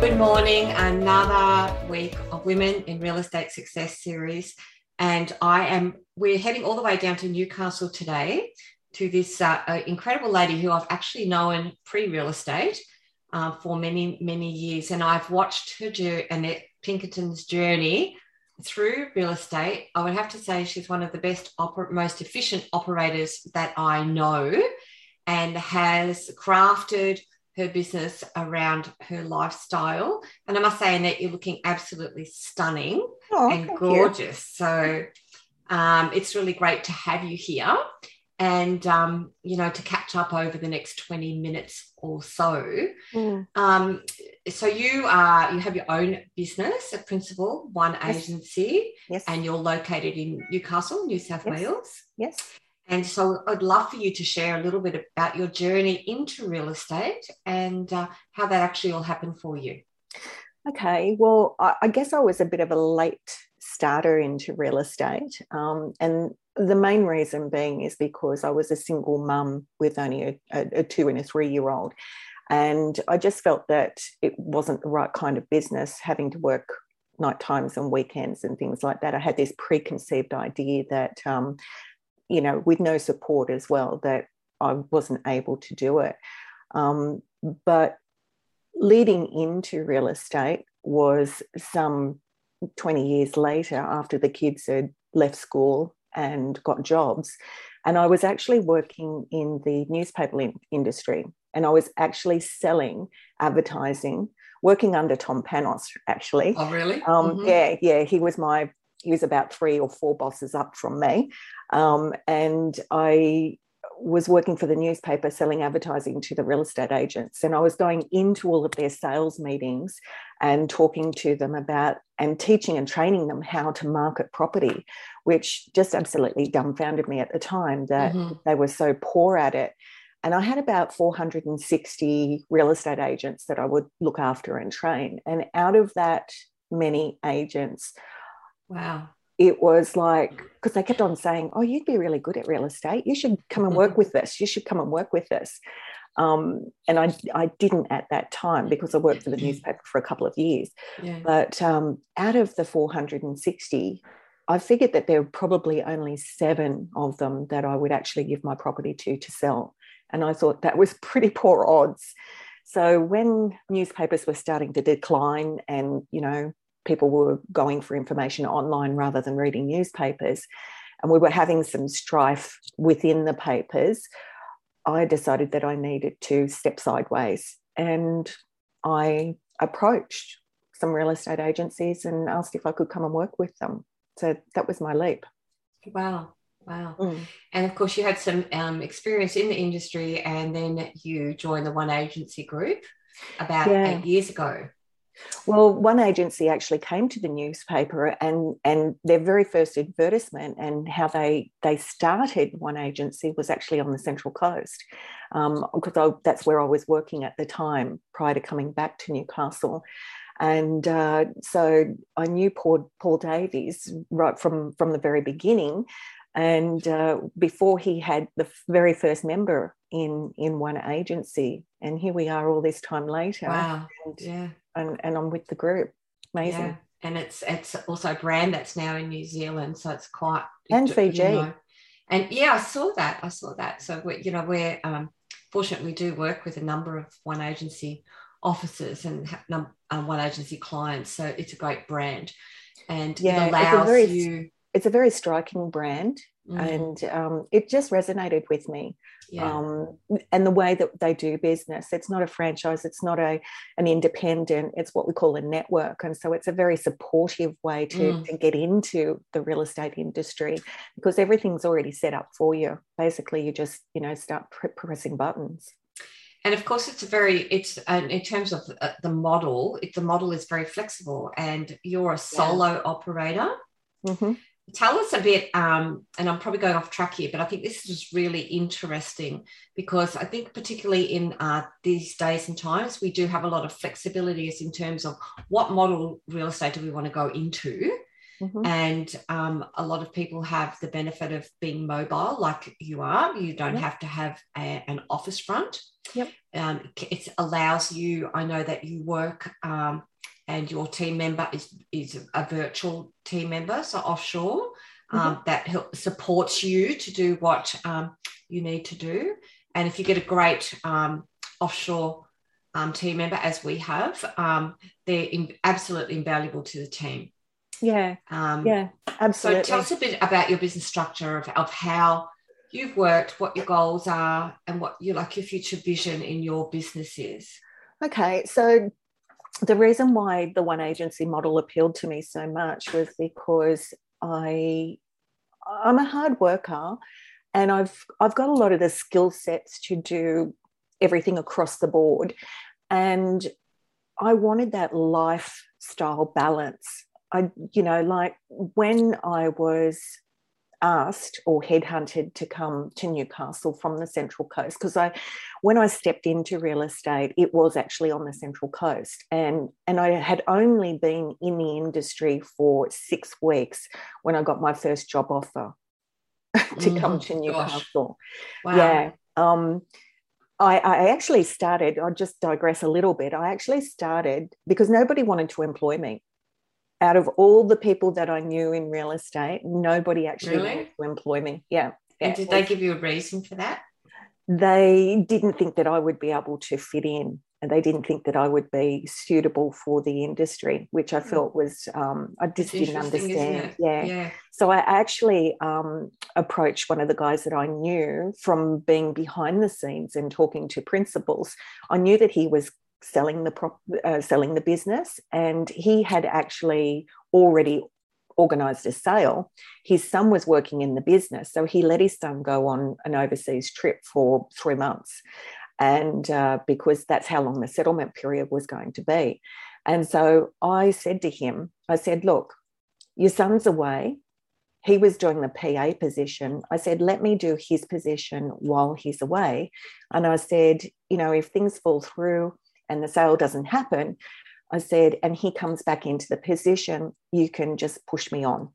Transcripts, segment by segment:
Good morning. Another week of Women in Real Estate Success series. And I am, we're heading all the way down to Newcastle today to this uh, incredible lady who I've actually known pre real estate uh, for many, many years. And I've watched her, journey, Annette Pinkerton's journey through real estate. I would have to say she's one of the best, oper- most efficient operators that I know and has crafted her business around her lifestyle. And I must say, Annette, you're looking absolutely stunning oh, and gorgeous. You. So um, it's really great to have you here and um, you know to catch up over the next 20 minutes or so mm. um, so you are you have your own business a principal one yes. agency yes and you're located in newcastle new south yes. wales yes and so i'd love for you to share a little bit about your journey into real estate and uh, how that actually all happened for you okay well I, guess i was a bit of a late starter into real estate um, and the main reason being is because I was a single mum with only a, a, a two and a three year old. And I just felt that it wasn't the right kind of business having to work night times and weekends and things like that. I had this preconceived idea that, um, you know, with no support as well, that I wasn't able to do it. Um, but leading into real estate was some 20 years later after the kids had left school and got jobs. And I was actually working in the newspaper industry and I was actually selling advertising, working under Tom Panos, actually. Oh, really? Um, mm-hmm. Yeah, yeah. He was my, he was about three or four bosses up from me. Um, and I was working for the newspaper selling advertising to the real estate agents. And I was going into all of their sales meetings and talking to them about and teaching and training them how to market property, which just absolutely dumbfounded me at the time that mm-hmm. they were so poor at it. And I had about 460 real estate agents that I would look after and train. And out of that many agents, wow, it was like because they kept on saying oh you'd be really good at real estate you should come and work mm-hmm. with this you should come and work with this um, and I, I didn't at that time because I worked for the newspaper for a couple of years. Yeah. But um, out of the 460, I figured that there were probably only seven of them that I would actually give my property to to sell. And I thought that was pretty poor odds. So when newspapers were starting to decline and, you know, people were going for information online rather than reading newspapers. And we were having some strife within the papers. I decided that I needed to step sideways and I approached some real estate agencies and asked if I could come and work with them. So that was my leap. Wow. Wow. Mm. And of course, you had some um, experience in the industry and then you joined the One Agency Group about yeah. eight years ago. Well, one agency actually came to the newspaper and and their very first advertisement and how they they started one agency was actually on the Central Coast because um, that's where I was working at the time prior to coming back to Newcastle. And uh, so I knew Paul, Paul Davies right from, from the very beginning. And uh, before he had the very first member in in one agency, and here we are all this time later. Wow! And, yeah, and, and I'm with the group. Amazing. Yeah. And it's it's also a brand that's now in New Zealand, so it's quite and Fiji. You know, and yeah, I saw that. I saw that. So we, you know, we're um, fortunate we do work with a number of one agency offices and um, one agency clients. So it's a great brand, and yeah, it allows it's very, you. It's a very striking brand, mm. and um, it just resonated with me yeah. um, and the way that they do business. It's not a franchise, it's not a an independent, it's what we call a network. And so it's a very supportive way to, mm. to get into the real estate industry because everything's already set up for you. Basically, you just, you know, start pressing buttons and of course it's a very it's uh, in terms of uh, the model it, the model is very flexible and you're a solo yeah. operator mm-hmm tell us a bit, um, and I'm probably going off track here, but I think this is really interesting because I think, particularly in uh, these days and times, we do have a lot of flexibilities in terms of what model real estate do we want to go into. Mm-hmm. And um, a lot of people have the benefit of being mobile, like you are. You don't yep. have to have a, an office front. Yep. Um, it allows you, I know that you work um, and your team member is, is a virtual team member, so offshore, um, mm-hmm. that help, supports you to do what um, you need to do. And if you get a great um, offshore um, team member, as we have, um, they're in, absolutely invaluable to the team. Yeah. Um, yeah, absolutely. So tell us a bit about your business structure of, of how you've worked, what your goals are, and what you like your future vision in your business is. Okay, so the reason why the one agency model appealed to me so much was because I I'm a hard worker and I've I've got a lot of the skill sets to do everything across the board. And I wanted that lifestyle balance. I, you know, like when I was asked or headhunted to come to Newcastle from the Central Coast, because I, when I stepped into real estate, it was actually on the Central Coast, and and I had only been in the industry for six weeks when I got my first job offer to mm, come to Newcastle. Wow. Yeah. Um, I, I, actually started, I'll just digress a little bit. I actually started because nobody wanted to employ me. Out of all the people that I knew in real estate, nobody actually really? wanted to employ me. Yeah. yeah. And did they give you a reason for that? They didn't think that I would be able to fit in and they didn't think that I would be suitable for the industry, which I hmm. felt was um, I just didn't understand. Yeah. yeah. So I actually um, approached one of the guys that I knew from being behind the scenes and talking to principals. I knew that he was selling the prop, uh, selling the business, and he had actually already organized a sale. His son was working in the business, so he let his son go on an overseas trip for three months and uh, because that's how long the settlement period was going to be. And so I said to him, I said, Look, your son's away. He was doing the PA position. I said, Let me do his position while he's away. And I said, You know, if things fall through and the sale doesn't happen, I said, and he comes back into the position, you can just push me on,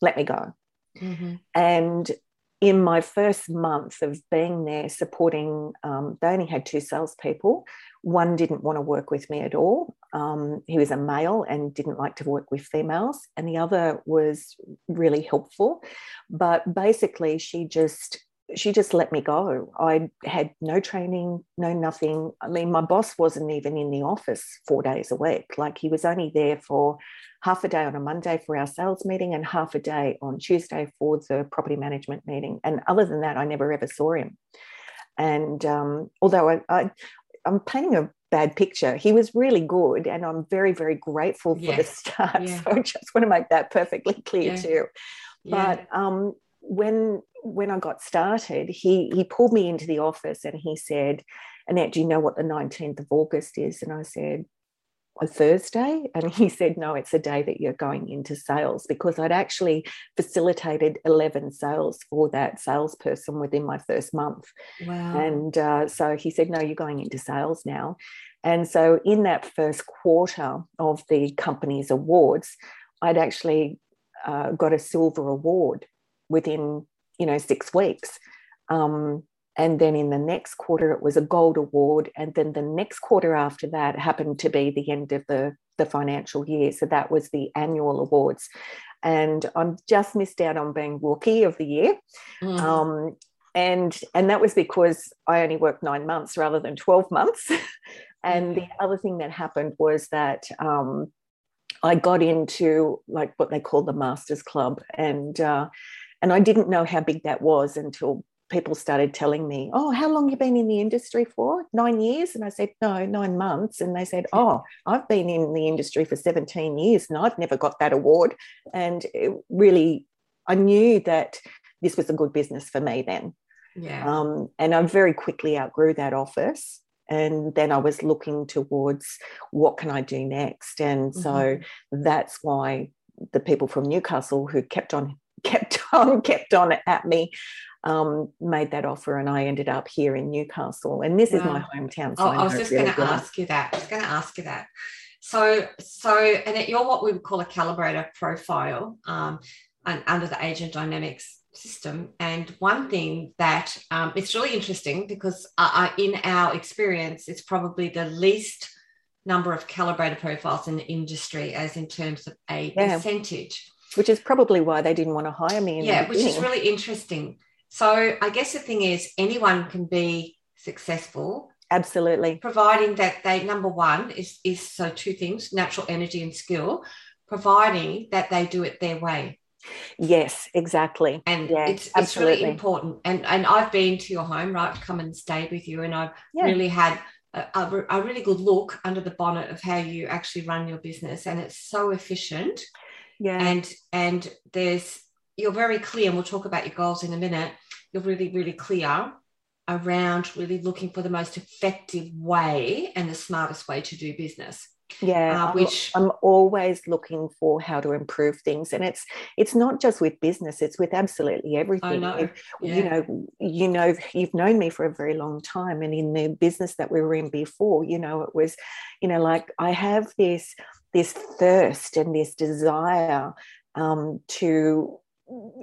let me go. Mm-hmm. And in my first month of being there supporting, um, they only had two salespeople. One didn't want to work with me at all. Um, he was a male and didn't like to work with females. And the other was really helpful. But basically, she just she just let me go. I had no training, no nothing. I mean, my boss wasn't even in the office four days a week. Like he was only there for half a day on a Monday for our sales meeting and half a day on Tuesday for the property management meeting. And other than that, I never ever saw him. And um, although I, I, I'm painting a bad picture. He was really good, and I'm very, very grateful for yes. the start. Yeah. So I just want to make that perfectly clear yeah. too. But yeah. um, when when I got started, he he pulled me into the office and he said, "Annette, do you know what the 19th of August is?" And I said, a Thursday? And he said, No, it's a day that you're going into sales because I'd actually facilitated 11 sales for that salesperson within my first month. Wow. And uh, so he said, No, you're going into sales now. And so in that first quarter of the company's awards, I'd actually uh, got a silver award within, you know, six weeks. Um, and then in the next quarter it was a gold award. And then the next quarter after that happened to be the end of the, the financial year. So that was the annual awards. And i'm just missed out on being rookie of the year. Mm. um, and and that was because i only worked nine months rather than 12 months. And the other thing that happened was that um, i got into like what they call the masters club. And uh, and I didn't know how big that was until people started telling me, "Oh, how long you been in the industry for? Nine years?" And I said, "No, nine months." And they said, "Oh, I've been in the industry for seventeen years, and I've never got that award." And it really, I knew that this was a good business for me then. Yeah. Um, and I very quickly outgrew that office. And then I was looking towards what can I do next. And mm-hmm. so that's why the people from Newcastle who kept on kept on kept on at me um, made that offer and I ended up here in Newcastle. And this is my hometown. So oh, I, I was just going to ask you that. I was going to ask you that. So, so, and you're what we would call a calibrator profile um, and under the agent dynamics system. And one thing that um, it's really interesting because uh, in our experience, it's probably the least number of calibrator profiles in the industry as in terms of a yeah. percentage. Which is probably why they didn't want to hire me. yeah, which is really interesting. So I guess the thing is anyone can be successful. Absolutely. Providing that they number one is is so two things, natural energy and skill, providing that they do it their way. Yes, exactly. And yeah, it's, it's really important. And and I've been to your home, right? Come and stay with you. And I've yeah. really had a, a, a, really good look under the bonnet of how you actually run your business. And it's so efficient. Yeah. And and there's you're very clear, and we'll talk about your goals in a minute. You're really, really clear around really looking for the most effective way and the smartest way to do business yeah uh, which I'm, I'm, always looking for how to improve things and it's it's not just with business it's with absolutely everything I know. Yeah. you know you know you've known me for a very long time and in the business that we were in before you know it was you know like i have this this thirst and this desire um, to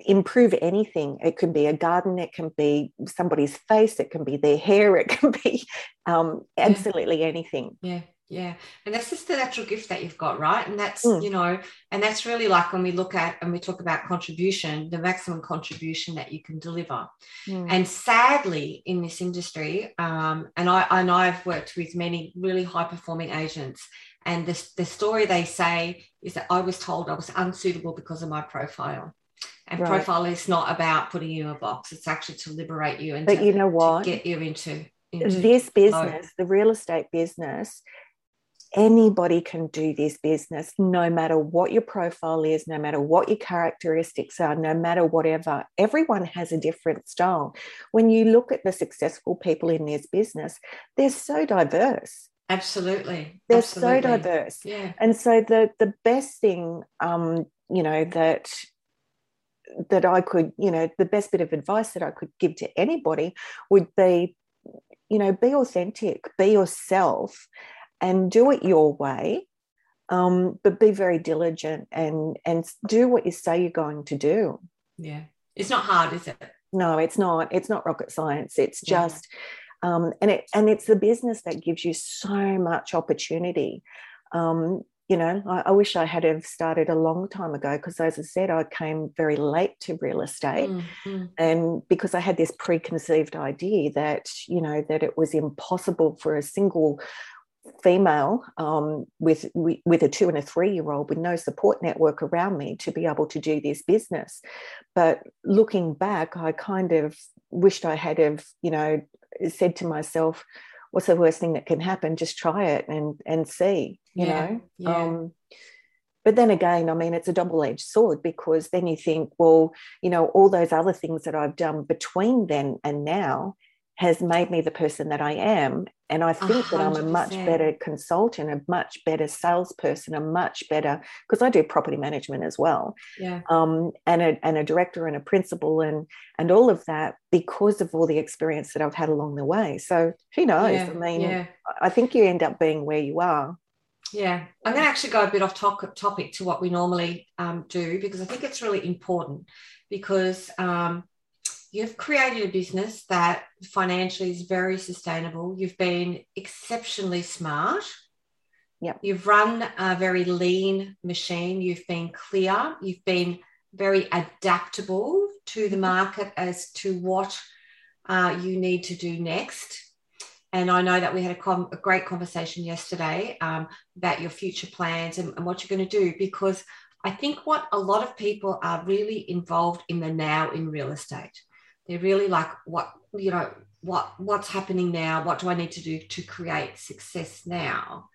improve anything. It can be a garden, it can be somebody's face, it can be their hair, it can be um, absolutely yeah. anything. Yeah yeah and that's just the natural gift that you've got right and that's mm. you know and that's really like when we look at and we talk about contribution the maximum contribution that you can deliver mm. and sadly in this industry um, and i and i've worked with many really high performing agents and the, the story they say is that i was told i was unsuitable because of my profile. And right. profile is not about putting you in a box. It's actually to liberate you and but to, you know what? get you into, into this business the real estate business anybody can do this business no matter what your profile is no matter what your characteristics are no matter whatever. Everyone has a different style. When you look at the successful people in this business they're so diverse absolutely. They're absolutely. so diverse. Yeah. And so the the best thing um you know that that I could, you know, the best bit of advice that I could give to anybody would be, you know, be authentic, be yourself, and do it your way um, but be very diligent and and do what you say you're going to do. Yeah. It's not hard is it? No it's not. It's not rocket science. It's just yeah. Um, and it and it's the business that gives you so much opportunity. Um, you know I, I, wish i had have started a long time ago because as i said i came very late to real estate. Mm-hmm. and because i had this preconceived idea that you know that it was impossible for a single female um, with with a two and a three year old with no support network around me to be able to do this business. But looking back i kind of wished i had have you know said to myself what's the worst thing that can happen just try it and and see you yeah, know yeah. Um, but then again i mean it's a double-edged sword because then you think well you know all those other things that i've done between then and now has made me the person that I am. And I think 100%. that I'm a much better consultant, a much better salesperson, a much better because I do property management as well. Yeah. Um, and a and a director and a principal and and all of that because of all the experience that I've had along the way. So who knows? Yeah. I mean, yeah. I think you end up being where you are. Yeah, I'm going to actually go a bit off topic, topic to what we normally um, do because I think it's really important because um, you've created a business that financially is very sustainable. You've been exceptionally smart. Yeah. You've run a very lean machine. You've been clear. You've been very adaptable to the market as to what uh, you need to do next. And I know that we had a, com- a great conversation yesterday um, about your future plans and, and what you're going to do because I think what a lot of people are really involved in the now in real estate they're really like, what, you know, what what's happening now? What do I need to do to create success now?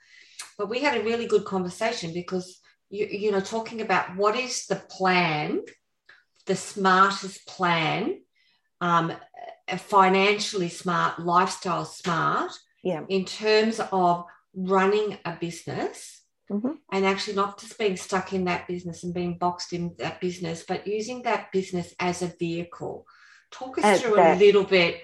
But we had a really good conversation because you, you know, talking about what is the plan, the smartest plan, um, financially smart, lifestyle smart, yeah. in terms of running a business mm-hmm. and actually not just being stuck in that business and being boxed in that business, but using that business as a vehicle Talk us through that, a little bit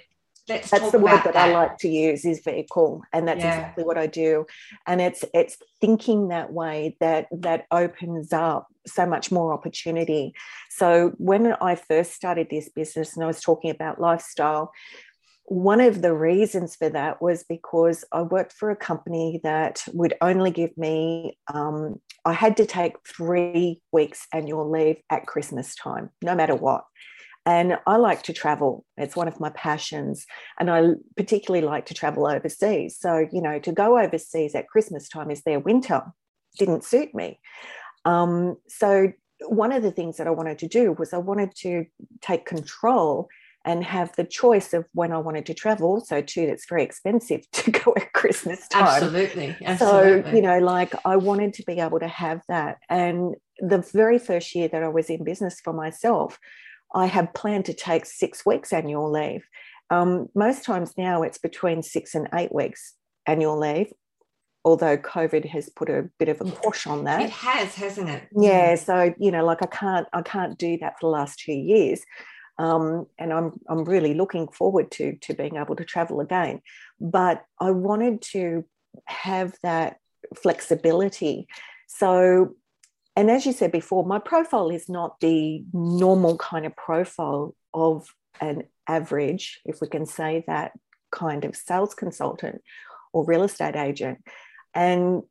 let's that's the word that, that, I like to use is vehicle, and that's yeah. exactly what I do. And it's it's thinking that way that that opens up so much more opportunity. So when I first started this business, and I was talking about lifestyle, one of the reasons for that was because I worked for a company that would only give me, um, I had to take three weeks annual leave at Christmas time, no matter what. And I like to travel. It's one of my passions. And I particularly like to travel overseas. So, you know, to go overseas at Christmas time is their winter didn't suit me. Um, so, one of the things that I wanted to do was I wanted to take control and have the choice of when I wanted to travel. So, too, that's very expensive to go at Christmas time. Absolutely. Absolutely. So, you know, like I wanted to be able to have that. And the very first year that I was in business for myself, I had planned to take six weeks annual leave. Um, most times now it's between six and eight weeks annual leave, although COVID has put a bit of a push on that. It has, hasn't it? Yeah. So you know, like I can't, I can't do that for the last two years, um, and I'm, I'm really looking forward to to being able to travel again. But I wanted to have that flexibility. So and as you said before, my profile is not the normal kind of profile of an average, if we can say that, kind of sales consultant or real estate agent. And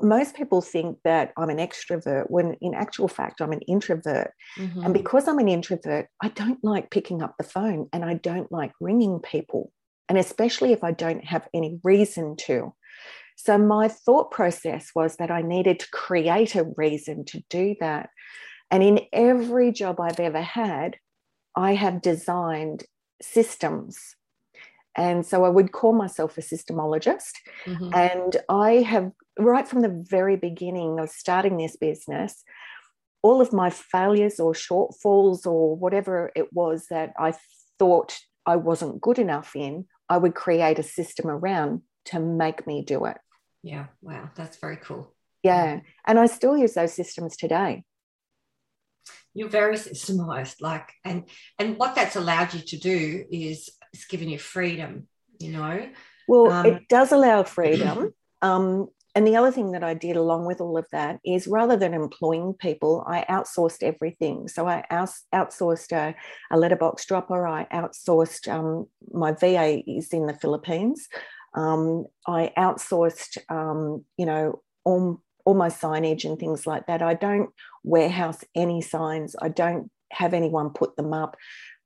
most people think that I'm an extrovert when in actual fact I'm an introvert. Mm-hmm. And because I'm an introvert, I don't like picking up the phone and I don't like ringing people. And especially if I don't have any reason to. So my thought process was that I needed to create a reason to do that. And in every job I've ever had, I have designed systems. And so I would call myself a systemologist. Mm-hmm. And I have, right from the very beginning of starting this business, all of my failures or shortfalls or whatever it was that I thought I wasn't good enough in, I would create a system around to make me do it. Yeah. Wow. That's very cool. Yeah. And I still use those systems today. You're very systemized, like, and and what that's allowed you to do is it's given you freedom, you know. Well, um, it does allow freedom. um, and the other thing that I did along with all of that is rather than employing people, I outsourced everything. So I outsourced a, a letterbox dropper. I outsourced um, my VA is in the Philippines. Um, I outsourced, um, you know, all, all my signage and things like that. I don't warehouse any signs. I don't have anyone put them up.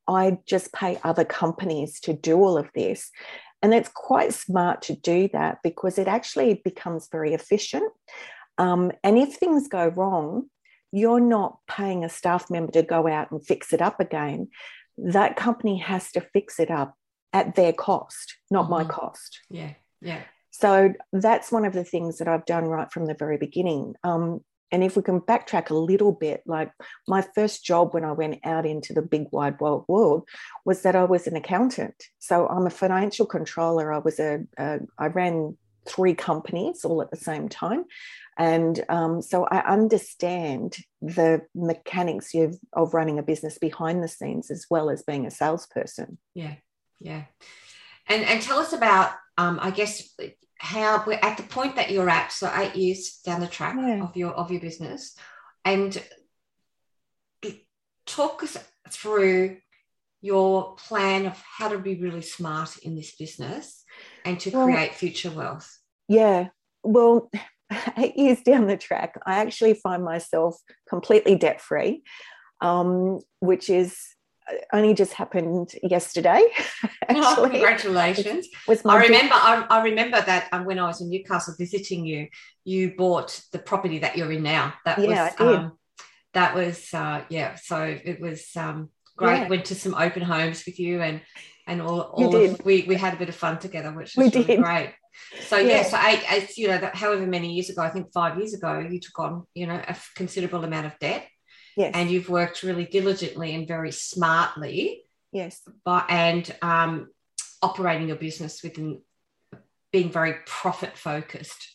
I just pay other companies to do all of this. And it's quite smart to do that because it actually becomes very efficient. Um, and if things go wrong, you're not paying a staff member to go out and fix it up again. That company has to fix it up at their cost, not mm-hmm. my cost. Yeah, yeah. So that's one of the things that I've done right from the very beginning. Um, and if we can backtrack a little bit, like my first job when I went out into the big wide world world was that I was an accountant. So I'm a financial controller. I was a, a I ran three companies all at the same time. And um, so I understand the mechanics of, of running a business behind the scenes as well as being a salesperson. Yeah, yeah. And and tell us about um i guess how we're at the point that you're at so eight years down the track yeah. of your of your business and talk us through your plan of how to be really smart in this business and to well, create future wealth. yeah. Well eight years down the track i actually find myself completely debt free um, which is only just happened yesterday. Oh, congratulations! Was I remember. I, I, remember that um, when I was in Newcastle visiting you, you bought the property that you're in now. That yeah, was um, that was uh, yeah. So it was um, great. Yeah. Went to some open homes with you and and all. all of, we we had a bit of fun together, which was really did. great. So yeah, yeah so eight, eight, you know, that however many years ago, I think five years ago, you took on, you know, a considerable amount of debt. Yes. And you've worked really diligently and very smartly. Yes. By, and um, operating your business within being very profit focused.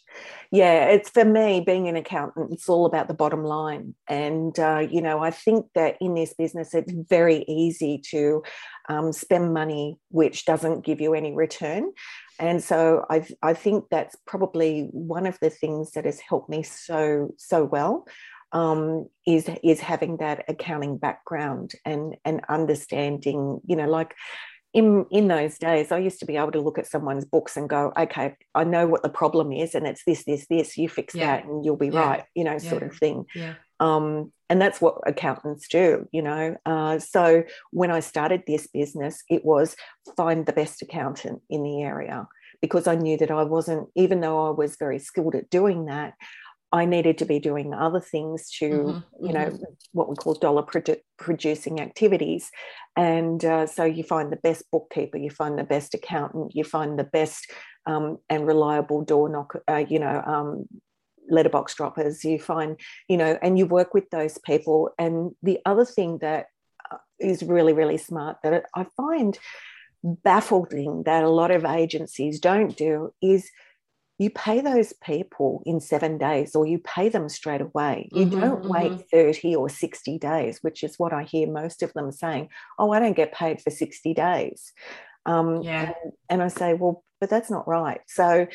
Yeah, it's for me being an accountant, it's all about the bottom line. And, uh, you know, I think that in this business, it's very easy to um, spend money which doesn't give you any return. And so I, I think that's probably one of the things that has helped me so so well um, is is having that accounting background and and understanding, you know, like in in those days i used to be able to look at someone's books and go okay i know what the problem is and it's this this this you fix yeah. that and you'll be yeah. right you know yeah. sort of thing um, and that's what accountants do you know uh, so when i started this business it was find the best accountant in the area because i knew that i wasn't even though i was very skilled at doing that I needed to be doing other things to, mm-hmm, you know, mm-hmm. what we call dollar produ- producing activities. And uh, so you find the best bookkeeper, you find the best accountant, you find the best um, and reliable door knocker, uh, you know, um, letterbox droppers. You find, you know, and you work with those people. And the other thing that uh, really, really smart that I find baffling that a lot of agencies don't do is you pay those people in seven days or you pay them straight away. You mm-hmm, don't wait mm-hmm. 30 or 60 days, which is what I hear most of them saying. Oh, I don't get paid for 60 days. Um, yeah. and, and I say, well, but that's not right. So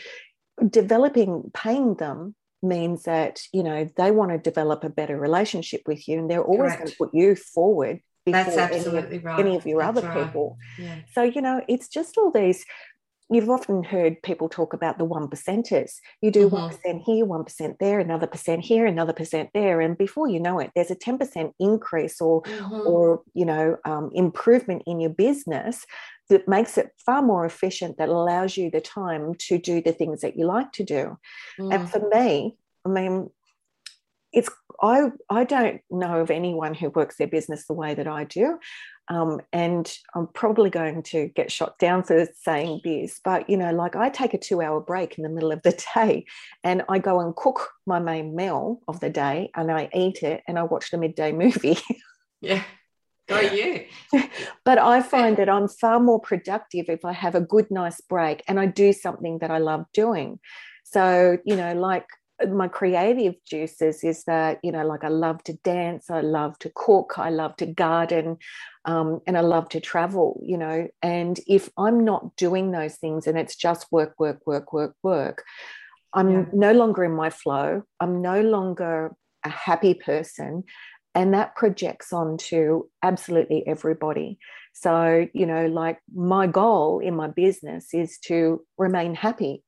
developing, paying them means that, you know, they want to develop a better relationship with you and they're always Correct. going to put you forward before That's absolutely any, of, right. any of your That's other right. people. Yeah. So, you know, it's just all these you've often heard people talk about the one percenters. You do one mm-hmm. here, one percent there, another percent here, another percent there, and before you know it, there's a ten percent increase or mm-hmm. or you know um, improvement in your business that makes it far more efficient. That allows you the time to do the things that you like to do. Mm. And for me, I mean, it's I I don't know of anyone who works their business the way that I do. Um, and I'm probably going to get shot down for saying this, but you know, like I take a two hour break in the middle of the day and I go and cook my main meal of the day and I eat it and I watch the midday movie. yeah. Go you. but I find that I'm far more productive if I have a good, nice break and I do something that I love doing. So, you know, like my creative juices is that you know like i love to dance i love to cook i love to garden um, and i love to travel you know and if i'm not doing those things and it's just work work work work work i'm yeah. no longer in my flow i'm no longer a happy person and that projects onto absolutely everybody so you know like my goal in my business is to remain happy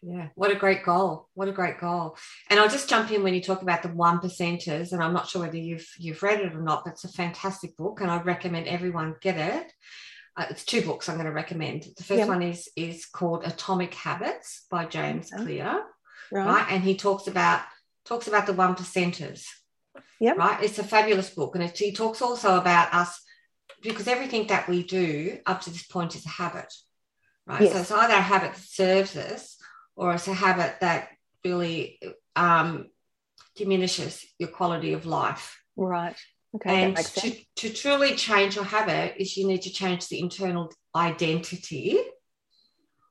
yeah, what a great goal! What a great goal! And I'll just jump in when you talk about the one percenters, and I'm not sure whether you've you've read it or not. But it's a fantastic book, and I recommend everyone get it. Uh, it's two books I'm going to recommend. The first yep. one is is called Atomic Habits by James okay. Clear, right. right? And he talks about talks about the one percenters. Yeah, right. It's a fabulous book, and it, he talks also about us because everything that we do up to this point is a habit, right? Yes. So it's either a habit that serves us or it's a habit that really um, diminishes your quality of life. Right. Okay. And to, to truly change your habit is you need to change the internal identity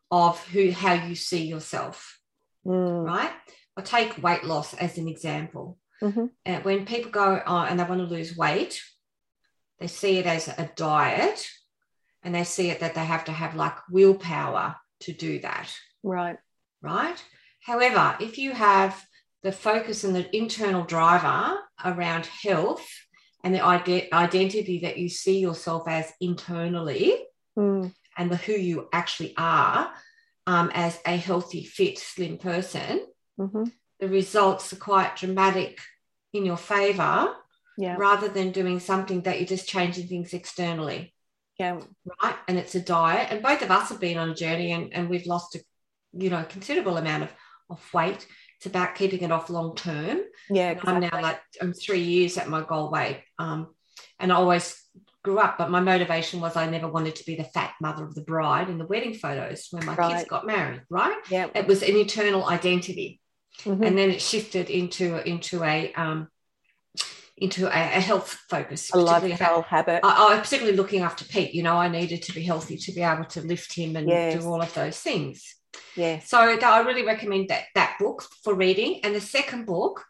of who how you see yourself. Mm. Right. I'll take weight loss as an example. Mm-hmm. And when people go on and they want to lose weight, they see it as a diet and they see it that they have to have like willpower to do that. Right right? However, if you have the focus and the internal driver around health and the ide- identity that you see yourself as internally mm. and the who you actually are um, as a healthy, fit, slim person, mm-hmm. the results are quite dramatic in your favor yeah. rather than doing something that you're just changing things externally. Yeah. Right. And it's a diet. And both of us have been on a journey and, and we've lost a you know, considerable amount of, of weight. It's about keeping it off long term. Yeah. Exactly. I'm now like I'm three years at my goal weight. Um, and I always grew up, but my motivation was I never wanted to be the fat mother of the bride in the wedding photos when my right. kids got married, right? Yeah. It was an internal identity. Mm-hmm. And then it shifted into into a um, into a, a, health focus. A lifestyle habit. I, I, particularly looking after Pete. You know, I needed to be healthy to be able to lift him and yes. do all of those things. Yeah. So I really recommend that that book for reading. And the second book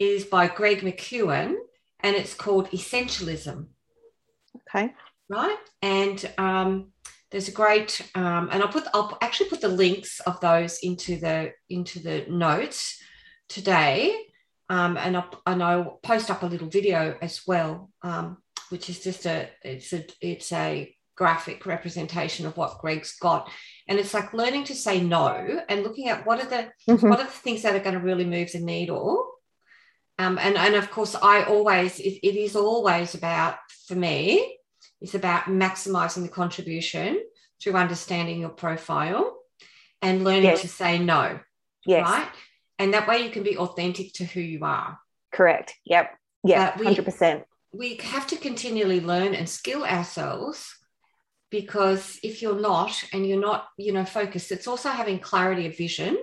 is by Greg McKeown, and it's called Essentialism. Okay. right? And um, there's a great, um, and I'll put, I'll actually put the links of those into the into the notes today, um, and I'll, and I'll post up a little video as well, um, which is just a, it's a, it's a graphic representation of what Greg's got. And it's like learning to say no and looking at what are the mm-hmm. what are the things that are going to really move the needle. Um, and, and of course, I always, it, it is always about, for me, it's about maximizing the contribution through understanding your profile and learning yes. to say no. Yes. Right. And that way you can be authentic to who you are. Correct. Yep. Yeah. Hundred percent. We have to continually learn and skill ourselves because if you're not and you're not you know focused it's also having clarity of vision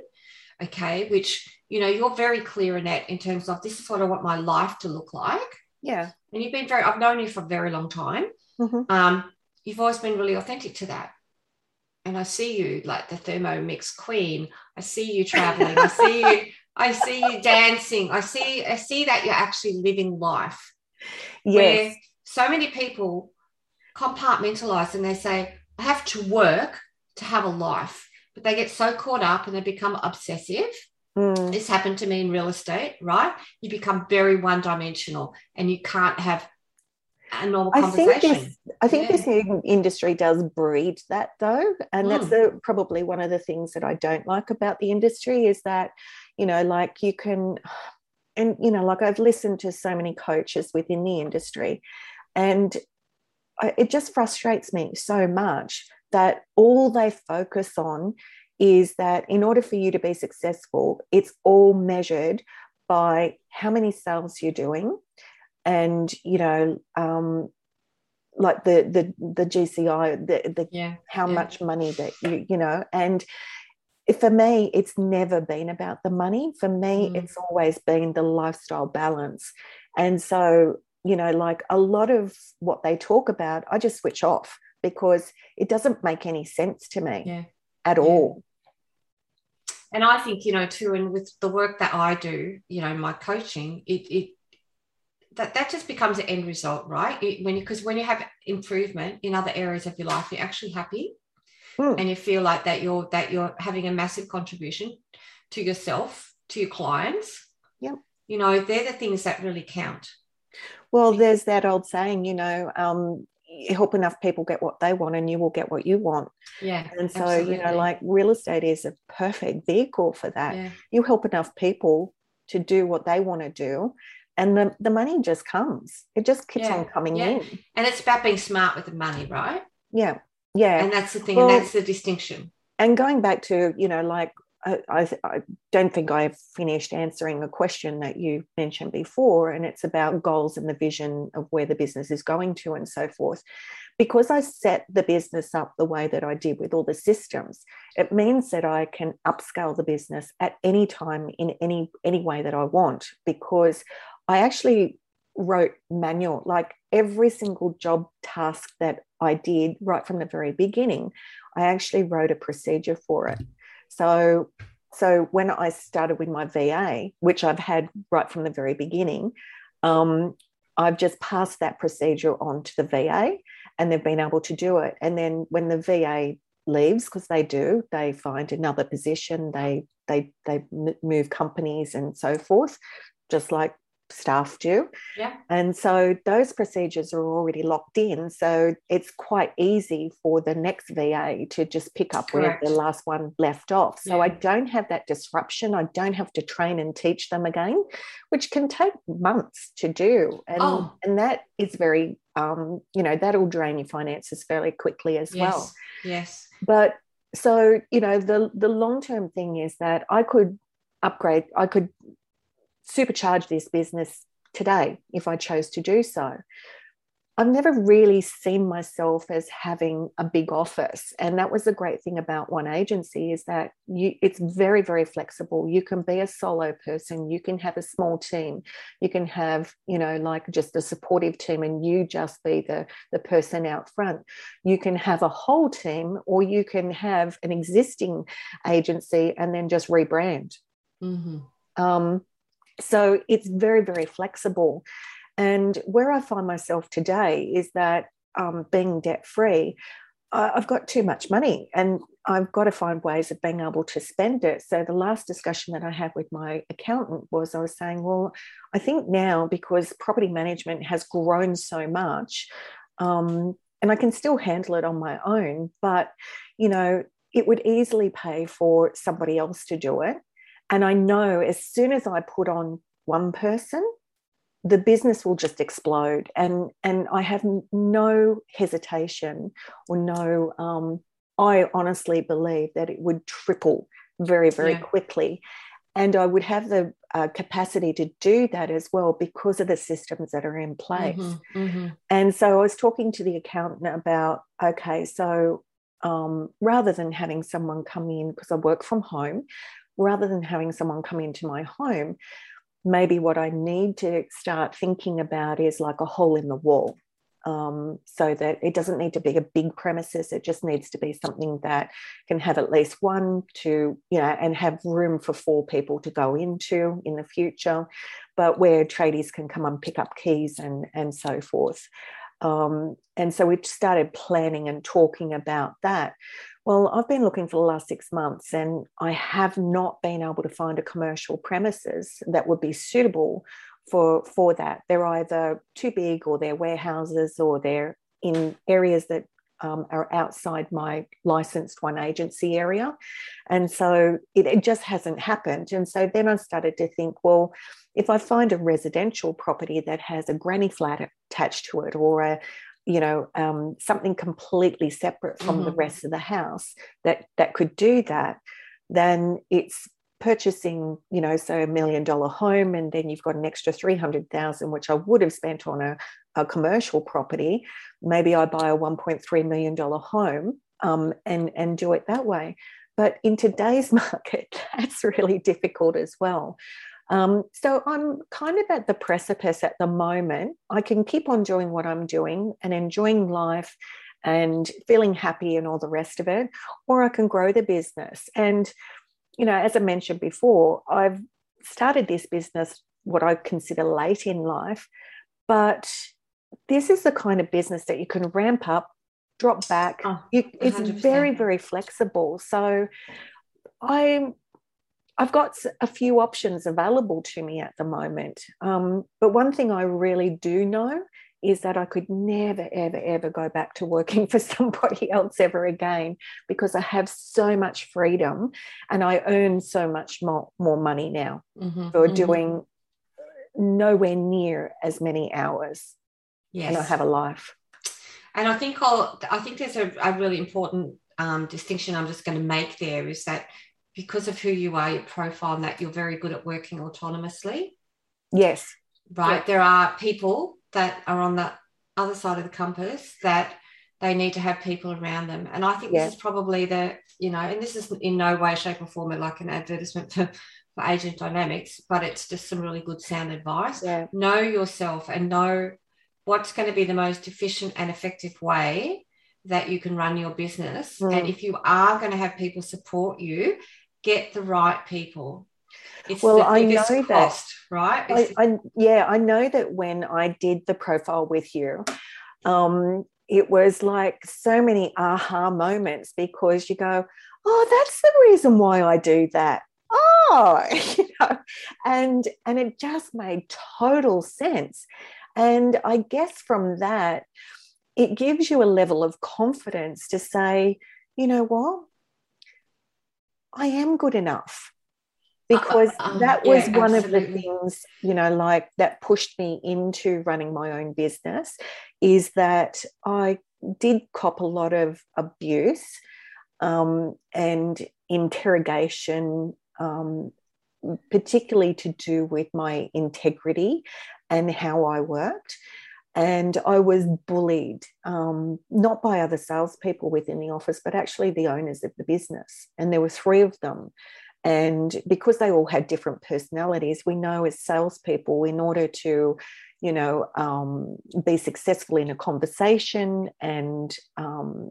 okay which you know you're very clear in that in terms of this is what i want my life to look like. Yeah. And you've been very i've known you for a very long time. Mm-hmm. um, you've always been really authentic to that. And i see you like the thermo thermomix queen. I see you traveling. I see you i see you dancing. I see i see that you're actually living life. Yes. Where so many people compartmentalize and they say, I have to work to have a life. But they get so caught up and they become obsessive. Mm. This happened to me in real estate, right? You become very one dimensional and you can't have a normal conversation. I think this, I think yeah. this industry does breed that though. And mm. that's the, probably one of the things that I don't like about the industry is that, you know, like you can, and, you know, like I've listened to so many coaches within the industry and it just frustrates me so much that all they focus on is that in order for you to be successful, it's all measured by how many sales you're doing and you know um, like the the the GCI the, the yeah, how yeah. much money that you you know and for me it's never been about the money for me mm. it's always been the lifestyle balance and so you know, like a lot of what they talk about, I just switch off because it doesn't make any sense to me yeah. at yeah. all. And I think, you know, too, and with the work that I do, you know, my coaching, it, it that, that just becomes an end result, right? It, when because when you have improvement in other areas of your life, you're actually happy, mm. and you feel like that you're that you're having a massive contribution to yourself, to your clients. Yep. You know, they're the things that really count. Well, there's that old saying, you know, um, help enough people get what they want and you will get what you want. Yeah. And so, absolutely. you know, like real estate is a perfect vehicle for that. Yeah. You help enough people to do what they want to do and the, the money just comes. It just keeps yeah. on coming yeah. in. And it's about being smart with the money, right? Yeah. Yeah. And that's the thing, well, and that's the distinction. And going back to, you know, like I, I, don't think I've finished answering a question that you mentioned before, and it's about goals and the vision of where the business is going to and so forth. Because I set the business up the way that I did with all the systems, it means that I can upscale the business at any time in any any way that I want. Because I actually wrote manual, like every single job task that I did right from the very beginning, I actually wrote a procedure for it. So, so when I started with my VA, which I've had right from the very beginning, um, I've just passed that procedure on to the VA and they've been able to do it. And then when the VA leaves, because they do, they find another position, they they they move companies and so forth, just like staff do. Yeah. And so those procedures are already locked in. So it's quite easy for the next VA to just pick up Correct. where the last one left off. So yeah. I don't have that disruption. I don't have to train and teach them again, which can take months to do. And, oh. and that is very, um, you know, that'll drain your finances fairly quickly as yes. well. Yes. But so, you know, the, the long term thing is that I could upgrade, I could supercharge this business today if I chose to do so. I've never really seen myself as having a big office. And that was the great thing about one agency is that you it's very, very flexible. You can be a solo person, you can have a small team, you can have, you know, like just a supportive team and you just be the, the person out front. You can have a whole team or you can have an existing agency and then just rebrand. Mm-hmm. Um, so it's very, very flexible. And where I find myself today is that um, being debt free, I've got too much money and I've got to find ways of being able to spend it. So the last discussion that I had with my accountant was I was saying, well, I think now because property management has grown so much, um, and I can still handle it on my own, but you know, it would easily pay for somebody else to do it. And I know as soon as I put on one person, the business will just explode and and i have no hesitation or no um, i honestly believe that it would triple very very yeah. quickly and i would have the uh, capacity to do that as well because of the systems that are in place mm-hmm, mm-hmm. and so i was talking to the accountant about okay so um, rather than having someone come in because i work from home rather than having someone come into my home maybe what I need to start thinking about is like a hole in the wall. Um, so that it doesn't need to be a big premises. It just needs to be something that can have at least one, two, you know, and have room for four people to go into in the future, but where tradies can come and pick up keys and and so forth. Um, and so we started planning and talking about that. Well, I've been looking for the last six months and I have not been able to find a commercial premises that would be suitable for, for that. They're either too big or they're warehouses or they're in areas that um, are outside my licensed one agency area. And so it, it, just hasn't happened. And so then I started to think, well, if I find a residential property that has a granny flat attached to it or a, you know um, something completely separate from mm-hmm. the rest of the house that that could do that then it's purchasing you know so a million dollar home and then you've got an extra 300,000 which I would have spent on a, a commercial property. Maybe I buy a 1.3 million dollar home um, and and do it that way. But in today's market that's really difficult as well um, so I'm kind of at the precipice at the moment. I can keep on doing what I'm doing and enjoying life and feeling happy and all the rest of it, or I can grow the business. And, you know, as I mentioned before, I've started this business what I consider late in life, but this is the kind of business that you can ramp up, drop back. Oh, you, it's very, very flexible. So I'm I've got a few options available to me at the moment. Um, but one thing I really do know is that I could never, ever, ever go back to working for somebody else ever again because I have so much freedom and I earn so much more, more money now mm-hmm, for mm-hmm. doing nowhere near as many hours. Yes. And I have a life. And I think I'll, I think there's a, a really important um, distinction I'm just going to make there is that because of who you are, your profile, and that you're very good at working autonomously. Yes. Right. There are people that are on the other side of the compass that they need to have people around them. And I think this is probably the, you know, and this is in no way, shape, or form like an advertisement for, for agent dynamics, but it's just some really good sound advice. Yeah. Know yourself and know what's going to be the most efficient and effective way that you can run your business. Mm. And if you are going to have people support you, get the right people. It's well, I know cost, that, right? I, I, yeah, I know that when I did the profile with you, um, it was like so many aha moments because you go, oh, that's the reason why I do that. Oh, you know, and and it just made total sense. And I guess from that, it gives you a level of confidence to say, you know what, I am good enough. Because uh, uh, that was yeah, one absolutely. of the things, you know, like that pushed me into running my own business is that I did cop a lot of abuse um, and interrogation, um, particularly to do with my integrity and how I worked and I was bullied, um, not by other salespeople within the office, but actually the owners of the business. And there were three of them. And because they all had different personalities, we know as salespeople, in order to, you know, um, be successful in a conversation and um,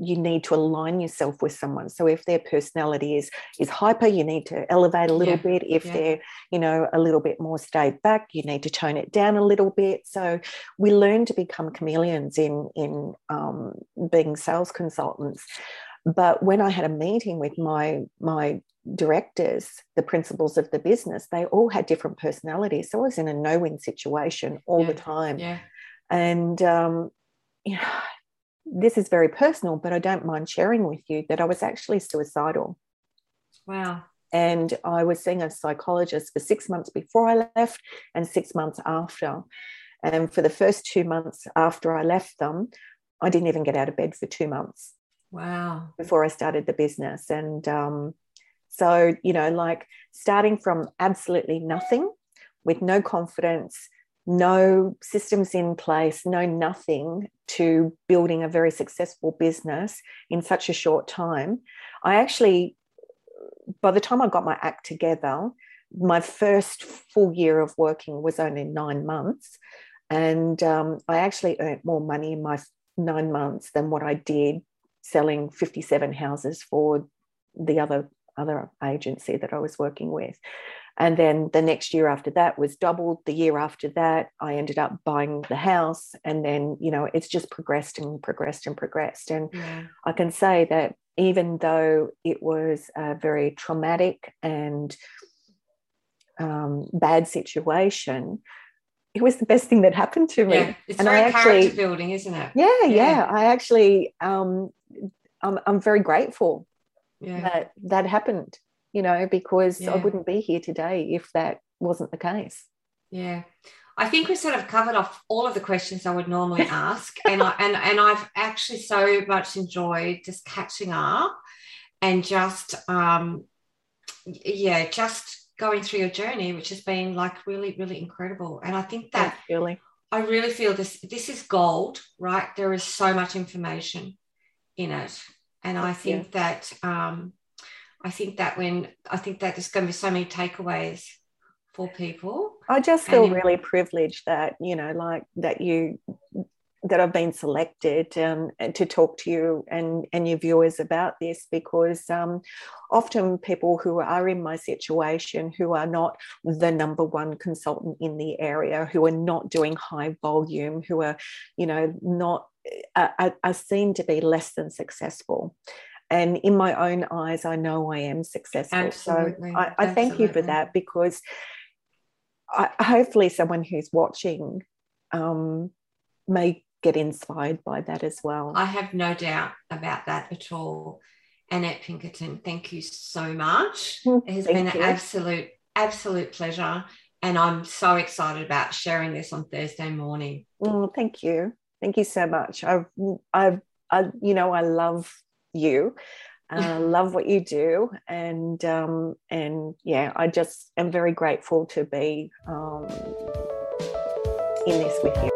you need to align yourself with someone. So if their personality is is hyper you need to elevate a little yeah. bit. If yeah. they're you know a little bit more stayed back you need to tone it down a little bit. So we learn to become chameleons in in um, being sales consultants. But when i had a meeting with my my directors the principals of the business they all had different personalities. So i was in a no-win situation all yeah. the time. Yeah. And um, you know, this is very personal, but I don't mind sharing with you that I was actually suicidal. Wow. And I was seeing a psychologist for six months before I left and six months after. And for the first two months after I left them, I didn't even get out of bed for two months. Wow. Before I started the business. And um, so, you know, like starting from absolutely nothing with no confidence, no systems in place, no nothing to building a very successful business in such a short time. I actually, by the time I got my act together, my first full year of working was only nine months. And um, I actually earned more money in my nine months than what I did selling 57 houses for the other other agency that I was working with. And then the next year after that was doubled. The year after that, I ended up buying the house. And then, you know, it's just progressed and progressed and progressed. And yeah. I can say that even though it was a very traumatic and um, bad situation, it was the best thing that happened to me. Yeah, it's and very I actually, character building, isn't it? Yeah, yeah. yeah. I actually, um, I'm, I'm very grateful yeah. that that happened you know, because yeah. I wouldn't be here today if that wasn't the case. Yeah. I think we sort of covered off all of the questions I would normally ask. and I and, and I've actually so much enjoyed just catching up and just um yeah, just going through your journey, which has been like really, really incredible. And I think that really I really feel this this is gold, right? There is so much information in it. And I think yeah. that um I think that when I think that there's going to be so many takeaways for people. I just feel and, really privileged that you know, like that you that I've been selected um, to talk to you and, and your viewers about this because um, often people who are in my situation who are not the number one consultant in the area, who are not doing high volume, who are, you know, not are, are seen to be less than successful and in my own eyes i know i am successful. Absolutely. so I, I thank you for that because I, hopefully someone who's watching um, may get inspired by that as well. I have no doubt about that at all. Annette pinkerton thank you so much. It has been you. an absolute absolute pleasure and i'm so excited about sharing this on thursday morning. Oh, thank you. Thank you so much. I've i've I, you know i love you. Uh, love what you do, and um, and yeah, I just am very grateful to be um, in this with you.